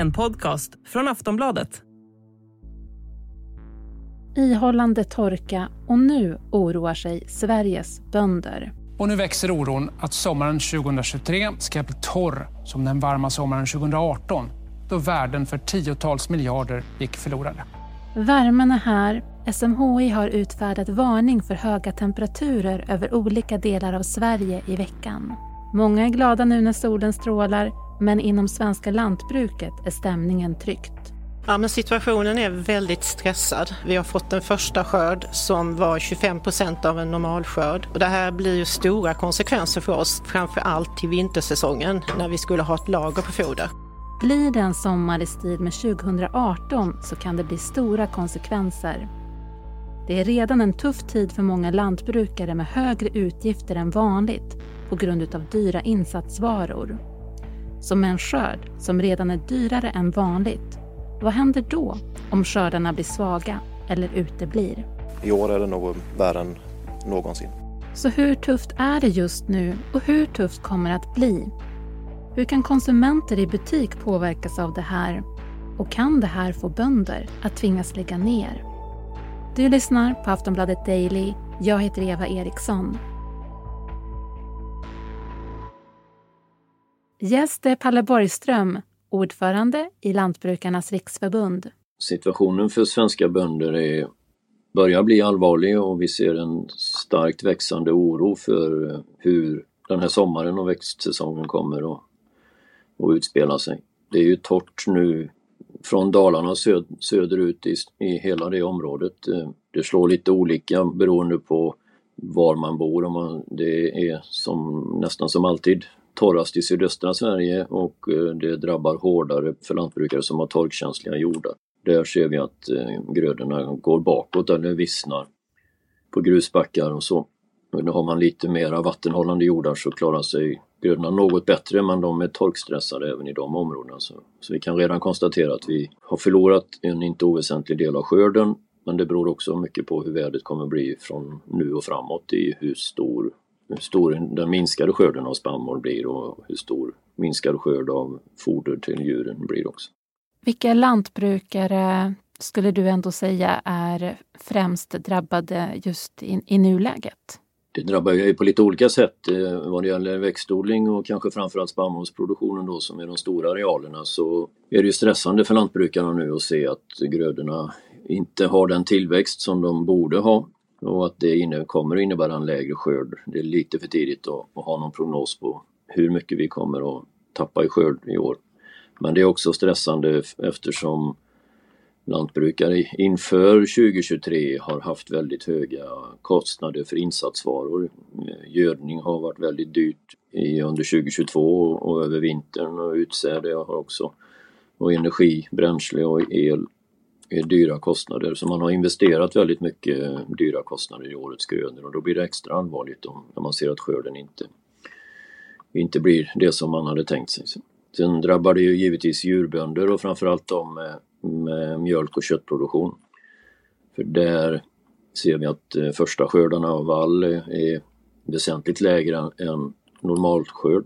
En podcast från Aftonbladet. Ihållande torka och nu oroar sig Sveriges bönder. Och nu växer oron att sommaren 2023 ska bli torr som den varma sommaren 2018 då värden för tiotals miljarder gick förlorade. Värmen är här. SMHI har utfärdat varning för höga temperaturer över olika delar av Sverige i veckan. Många är glada nu när solen strålar, men inom svenska lantbruket är stämningen tryckt. Ja, men situationen är väldigt stressad. Vi har fått en första skörd som var 25 procent av en normalskörd. Och det här blir ju stora konsekvenser för oss, framför allt till vintersäsongen när vi skulle ha ett lager på foder. Blir det en sommar i stil med 2018 så kan det bli stora konsekvenser. Det är redan en tuff tid för många lantbrukare med högre utgifter än vanligt på grund av dyra insatsvaror. Som en skörd som redan är dyrare än vanligt, vad händer då om skördarna blir svaga eller uteblir? I år är det nog värre än någonsin. Så hur tufft är det just nu och hur tufft kommer det att bli? Hur kan konsumenter i butik påverkas av det här? Och kan det här få bönder att tvingas lägga ner? Du lyssnar på Aftonbladet Daily. Jag heter Eva Eriksson. Gäst är Palle Borgström, ordförande i Lantbrukarnas riksförbund. Situationen för svenska bönder är, börjar bli allvarlig och vi ser en starkt växande oro för hur den här sommaren och växtsäsongen kommer att, att utspela sig. Det är ju torrt nu från Dalarna söd, söderut i, i hela det området. Det slår lite olika beroende på var man bor. Och man, det är som, nästan som alltid torrast i sydöstra Sverige och eh, det drabbar hårdare för lantbrukare som har torkkänsliga jordar. Där ser vi att eh, grödorna går bakåt eller vissnar på grusbackar och så. Nu har man lite mera vattenhållande jordar så klarar sig grödorna något bättre men de är torkstressade även i de områdena. Så, så vi kan redan konstatera att vi har förlorat en inte oväsentlig del av skörden men det beror också mycket på hur vädret kommer bli från nu och framåt i hur stor hur stor den minskade skörden av spannmål blir och hur stor minskad skörd av foder till djuren blir också. Vilka lantbrukare skulle du ändå säga är främst drabbade just i, i nuläget? Det drabbar ju på lite olika sätt. Eh, vad det gäller växtodling och kanske framförallt spannmålsproduktionen då som är de stora arealerna så är det ju stressande för lantbrukarna nu att se att grödorna inte har den tillväxt som de borde ha och att det inne, kommer att innebära en lägre skörd. Det är lite för tidigt att, att ha någon prognos på hur mycket vi kommer att tappa i skörd i år. Men det är också stressande eftersom lantbrukare inför 2023 har haft väldigt höga kostnader för insatsvaror. Gödning har varit väldigt dyrt under 2022 och över vintern och utsäde har också och energi, bränsle och el Eh, dyra kostnader. Så man har investerat väldigt mycket eh, dyra kostnader i årets grödor och då blir det extra allvarligt om, när man ser att skörden inte, inte blir det som man hade tänkt sig. Sen drabbar det ju givetvis djurbönder och framförallt de med, med mjölk och köttproduktion. För där ser vi att eh, första skördarna av vall är väsentligt lägre än normalskörd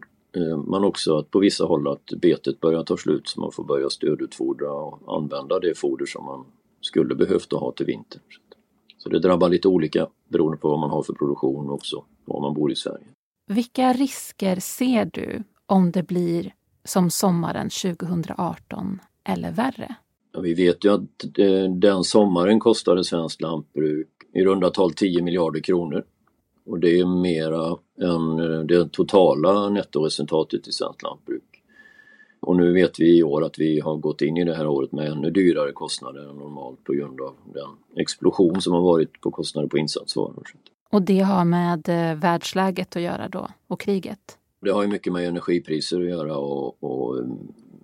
men också att på vissa håll att betet börjar ta slut så man får börja stödutfodra och använda det foder som man skulle behövt ha till vintern. Så det drabbar lite olika beroende på vad man har för produktion och också var man bor i Sverige. Vilka risker ser du om det blir som sommaren 2018 eller värre? Ja, vi vet ju att eh, den sommaren kostade svenskt lantbruk i runda tal 10 miljarder kronor. Och det är mera än det totala nettoresultatet i svenskt lantbruk. Och nu vet vi i år att vi har gått in i det här året med ännu dyrare kostnader än normalt på grund av den explosion som har varit på kostnader på insatsvaror. Och det har med eh, världsläget att göra då, och kriget? Det har ju mycket med energipriser att göra och, och eh,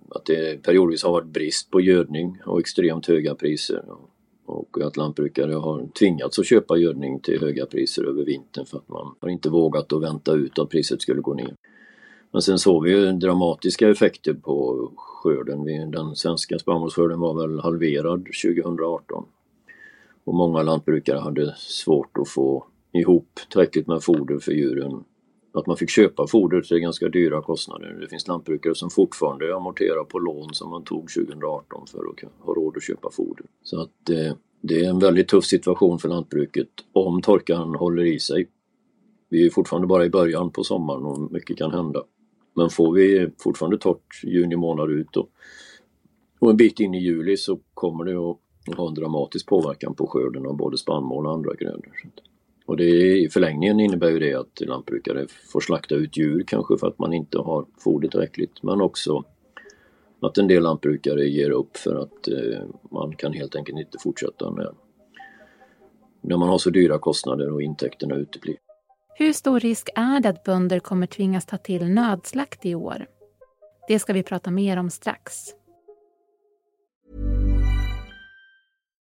att det periodvis har varit brist på gödning och extremt höga priser och och att lantbrukare har tvingats att köpa gödning till höga priser över vintern för att man har inte vågat att vänta ut att priset skulle gå ner. Men sen såg vi ju dramatiska effekter på skörden. Den svenska spannmålsskörden var väl halverad 2018. Och många lantbrukare hade svårt att få ihop tillräckligt med foder för djuren att man fick köpa foder till ganska dyra kostnader. Det finns lantbrukare som fortfarande amorterar på lån som man tog 2018 för att ha råd att köpa foder. Så att eh, det är en väldigt tuff situation för lantbruket om torkan håller i sig. Vi är fortfarande bara i början på sommaren och mycket kan hända. Men får vi fortfarande torrt juni månad ut och, och en bit in i juli så kommer det att ha en dramatisk påverkan på skörden av både spannmål och andra grödor. Och det, i förlängningen innebär ju det att lantbrukare får slakta ut djur kanske för att man inte har foder tillräckligt men också att en del lantbrukare ger upp för att eh, man kan helt enkelt inte fortsätta när, när man har så dyra kostnader och intäkterna uteblir. Hur stor risk är det att bönder kommer tvingas ta till nödslakt i år? Det ska vi prata mer om strax.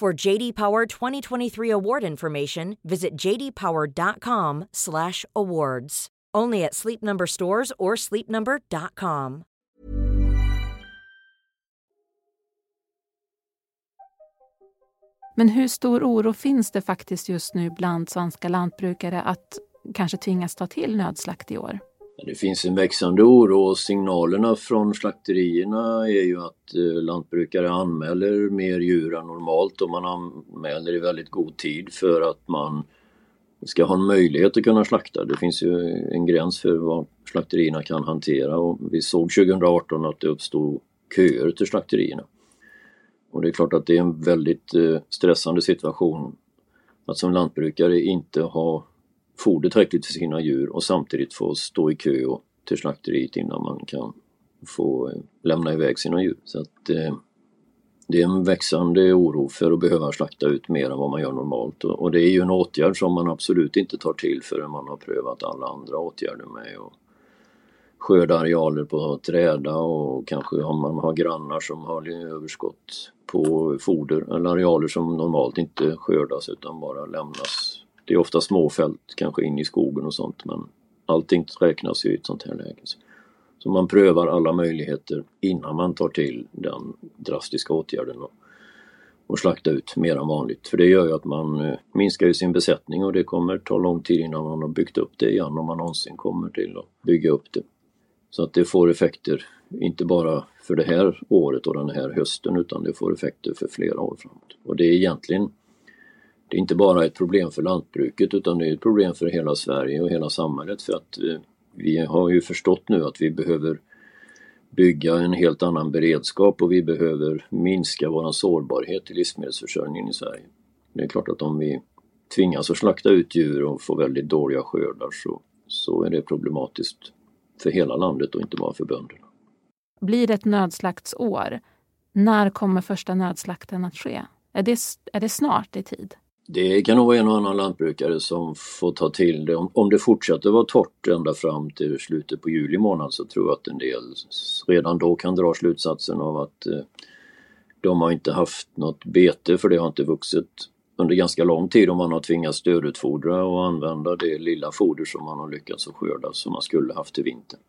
For JD Power 2023 award information, visit jdpower.com/awards. Only at Sleep Number stores or sleepnumber.com. Men hur stor oro finns det faktiskt just nu bland svenska lantbrukare att kanske tvingas ta till nödslakt i år? Det finns en växande oro och signalerna från slakterierna är ju att eh, lantbrukare anmäler mer djur än normalt och man anmäler i väldigt god tid för att man ska ha en möjlighet att kunna slakta. Det finns ju en gräns för vad slakterierna kan hantera och vi såg 2018 att det uppstod köer till slakterierna. Och det är klart att det är en väldigt eh, stressande situation att som lantbrukare inte ha fodret tillräckligt för sina djur och samtidigt få stå i kö till slakteriet innan man kan få eh, lämna iväg sina djur. Så att, eh, det är en växande oro för att behöva slakta ut mer än vad man gör normalt och, och det är ju en åtgärd som man absolut inte tar till förrän man har prövat alla andra åtgärder med och skörda arealer på träda och kanske om man har grannar som har överskott på foder eller arealer som normalt inte skördas utan bara lämnas. Det är ofta småfält kanske in i skogen och sånt men allting räknas ju i ett sånt här läge. Så man prövar alla möjligheter innan man tar till den drastiska åtgärden och, och slakta ut mer än vanligt. För det gör ju att man eh, minskar ju sin besättning och det kommer ta lång tid innan man har byggt upp det igen om man någonsin kommer till att bygga upp det. Så att det får effekter, inte bara för det här året och den här hösten utan det får effekter för flera år framåt. Och det är egentligen det är inte bara ett problem för lantbruket utan det är ett problem för hela Sverige och hela samhället för att eh, vi har ju förstått nu att vi behöver bygga en helt annan beredskap och vi behöver minska vår sårbarhet i livsmedelsförsörjningen i Sverige. Det är klart att om vi tvingas att slakta ut djur och få väldigt dåliga skördar så, så är det problematiskt för hela landet och inte bara för bönderna. Blir det ett nödslaktsår, när kommer första nödslakten att ske? Är det, är det snart i tid? Det kan nog vara en och annan lantbrukare som får ta till det. Om, om det fortsätter vara torrt ända fram till slutet på juli månad så tror jag att en del redan då kan dra slutsatsen av att eh, de har inte haft något bete för det har inte vuxit under ganska lång tid om man har tvingats stödutfodra och använda det lilla foder som man har lyckats skörda som man skulle haft till vintern.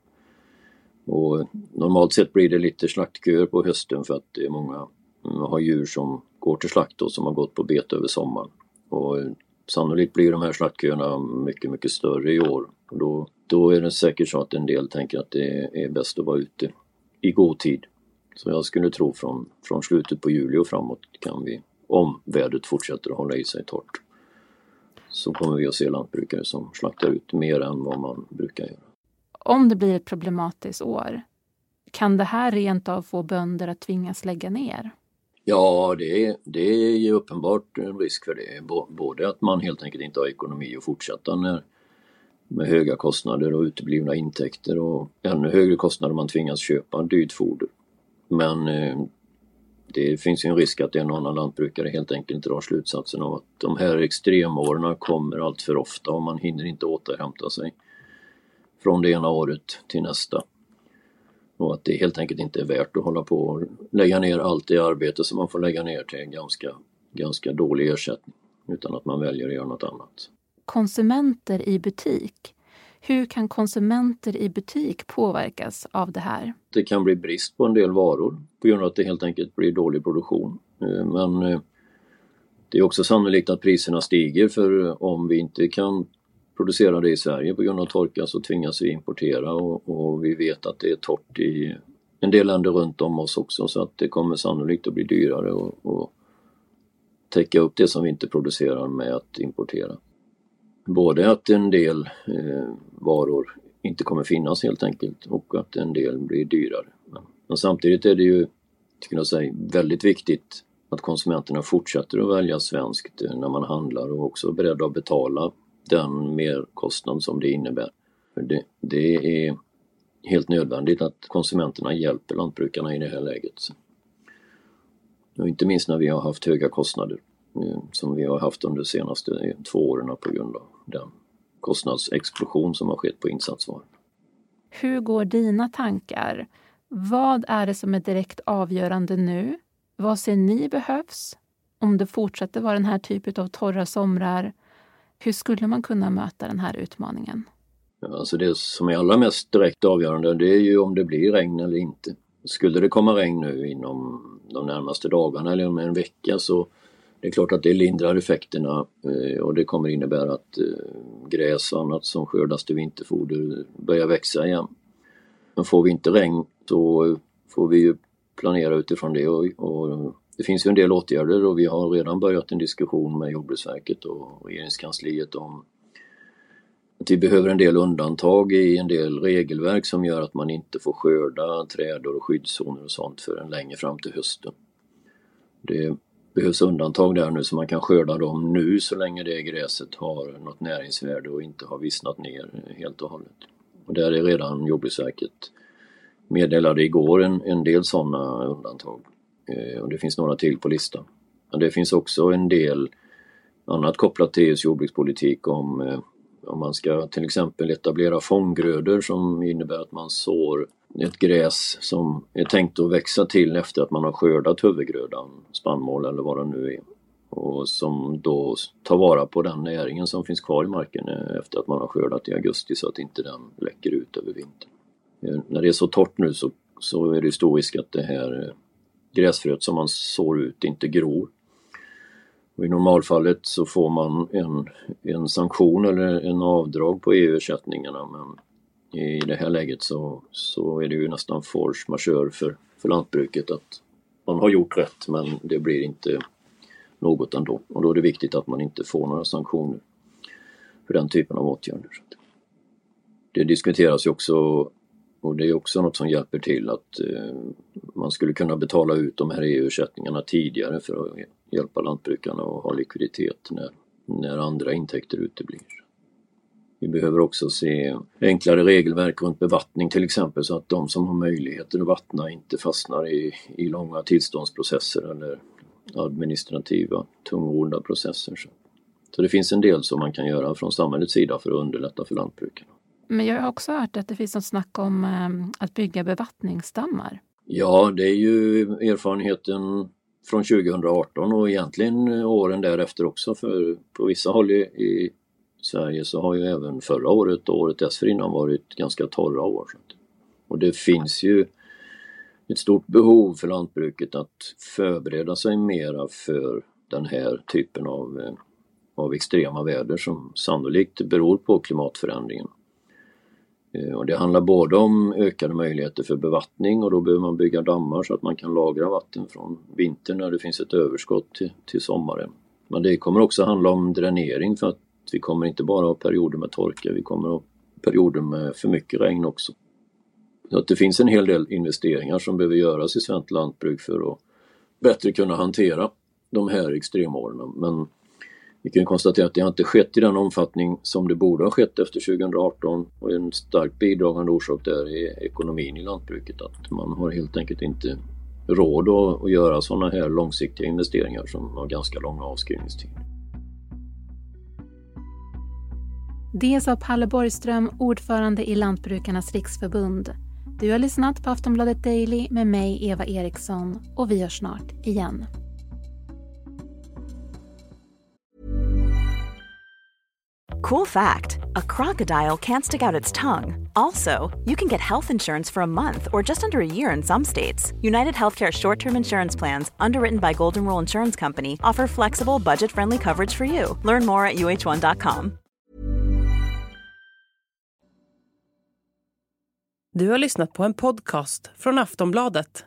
Och normalt sett blir det lite slaktköer på hösten för att det är många mm, har djur som går till slakt och som har gått på bete över sommaren. Och sannolikt blir de här slaktköerna mycket, mycket större i år. Och då, då är det säkert så att en del tänker att det är bäst att vara ute i god tid. Så jag skulle tro från, från slutet på juli och framåt kan vi, om vädret fortsätter att hålla i sig torrt, så kommer vi att se lantbrukare som slaktar ut mer än vad man brukar göra. Om det blir ett problematiskt år, kan det här rent av få bönder att tvingas lägga ner? Ja, det är, det är ju uppenbart en risk för det. Både att man helt enkelt inte har ekonomi att fortsätta när, med höga kostnader och uteblivna intäkter och ännu högre kostnader om man tvingas köpa dyrt foder. Men eh, det finns ju en risk att en och annan lantbrukare helt enkelt drar slutsatsen av att de här extremåren kommer allt för ofta och man hinner inte återhämta sig. från det ena året till nästa. Och att det helt enkelt inte är värt att hålla på och lägga ner allt det arbete som man får lägga ner till en ganska, ganska dålig ersättning. Utan att man väljer att göra något annat. Konsumenter i butik. Hur kan konsumenter i butik påverkas av det här? Det kan bli brist på en del varor på grund av att det helt enkelt blir dålig produktion. Eh, men eh, det är också sannolikt att priserna stiger för om vi inte kan producera det i Sverige på grund av torka så tvingas vi importera och, och, vi vet att det är torrt i en del länder runt om oss också så att det kommer sannolikt att bli dyrare att täcka upp det som vi inte producerar med att importera. Både att en del eh, varor inte kommer finnas helt enkelt och att en del blir dyrare. Men, men samtidigt är det ju, skulle jag säga, väldigt viktigt att konsumenterna fortsätter att välja svenskt eh, när man handlar och också är beredda att betala den merkostnad som det innebär. Det, det är helt nödvändigt att konsumenterna hjälper lantbrukarna i det här läget. Och inte minst när vi har haft höga kostnader eh, som vi har haft under de senaste eh, två åren på grund av den kostnadsexplosion som har skett på insatsvaror. Hur går dina tankar? Vad är det som är direkt avgörande nu? Vad ser ni behövs? Om det fortsätter vara den här typen av torra somrar, hur skulle man kunna möta den här utmaningen? Alltså det som är allra mest direkt avgörande det är ju om det blir regn eller inte. Skulle det komma regn nu inom de närmaste dagarna eller om en vecka så det är klart att det lindrar effekterna eh, och det kommer innebära att eh, gräs och annat som skördas till vinterfoder börjar växa igen. Men får vi inte regn så får vi ju planera utifrån det och, och det finns ju en del åtgärder och vi har redan börjat en diskussion med Jordbruksverket och regeringskansliet om att vi behöver en del undantag i en del regelverk som gör att man inte får skörda trädor och skyddszoner och sånt förrän längre fram till hösten. Det behövs undantag där nu så man kan skörda dem nu så länge det gräset har något näringsvärde och inte har vissnat ner helt och hållet. Och där är redan Jordbruksverket meddelade igår en, en del sådana undantag. Eh, och det finns några till på listan. Men det finns också en del annat kopplat till EUs jordbrukspolitik om eh, om man ska till exempel etablera fånggrödor som innebär att man sår ett gräs som är tänkt att växa till efter att man har skördat huvudgrödan, spannmål eller vad det nu är. Och som då tar vara på den näringen som finns kvar i marken eh, efter att man har skördat i augusti så att inte den läcker ut över vintern. När det är så torrt nu så, så är det stor risk att det här gräsfröet som man sår ut inte gror. Och I normalfallet så får man en, en sanktion eller en avdrag på EU-ersättningarna men i det här läget så, så är det ju nästan force majeure för, för lantbruket att man har gjort rätt men det blir inte något ändå och då är det viktigt att man inte får några sanktioner för den typen av åtgärder. Det diskuteras ju också och det är också något som hjälper till att eh, man skulle kunna betala ut de här EU-ersättningarna tidigare för att hjälpa lantbrukarna att ha likviditet när, när andra intäkter uteblir. Vi behöver också se enklare regelverk runt bevattning till exempel så att de som har möjligheter att vattna inte fastnar i, i långa tillståndsprocesser eller administrativa tungordna processer. Så det finns en del som man kan göra från samhällets sida för att underlätta för lantbrukarna. Men jag har också hört att det finns något snack om ehm, att bygga bevattningsdammar. Ja, det är ju erfarenheten från 2018 och egentligen åren därefter också för på vissa håll i, Sverige så har ju även förra året och året dessförinnan varit ganska torra år. Och det finns ju ett stort behov för lantbruket att förbereda sig mera för den här typen av, eh, av extrema väder som sannolikt beror på klimatförändringen. Eh, och det handlar både om ökade möjligheter för bevattning och då behöver man bygga dammar så att man kan lagra vatten från vintern när det finns ett överskott till, till sommaren. Men det kommer också handla om dränering för att vi kommer inte bara ha perioder med torka, vi kommer ha perioder med för mycket regn också. Så att det finns en hel del investeringar som behöver göras i svenskt lantbruk för att bättre kunna hantera de här extremåren. Men vi kan konstatera att det har inte skett i den omfattning som det borde ha skett efter 2018 och en starkt bidragande orsak där är ekonomin i lantbruket. Att man har helt enkelt inte råd att, göra sådana här långsiktiga investeringar som har ganska långa avskrivningstider. Det sa Palle Borgström, ordförande i Lantbrukarnas riksförbund. Du har lyssnat på Aftonbladet Daily med mig, Eva Eriksson, och vi hörs snart igen. Cool fact a crocodile can't stick out its tongue. Also, you can get health insurance for a month or just under a year in some states. United Healthcare short term insurance plans, underwritten by Golden Rule Insurance Company, offer flexible, budget friendly coverage for you. Learn more at uh1.com. Du har lyssnat på en podcast från Aftonbladet.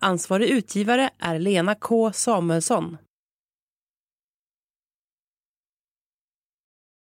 Ansvarig utgivare är Lena K Samuelsson.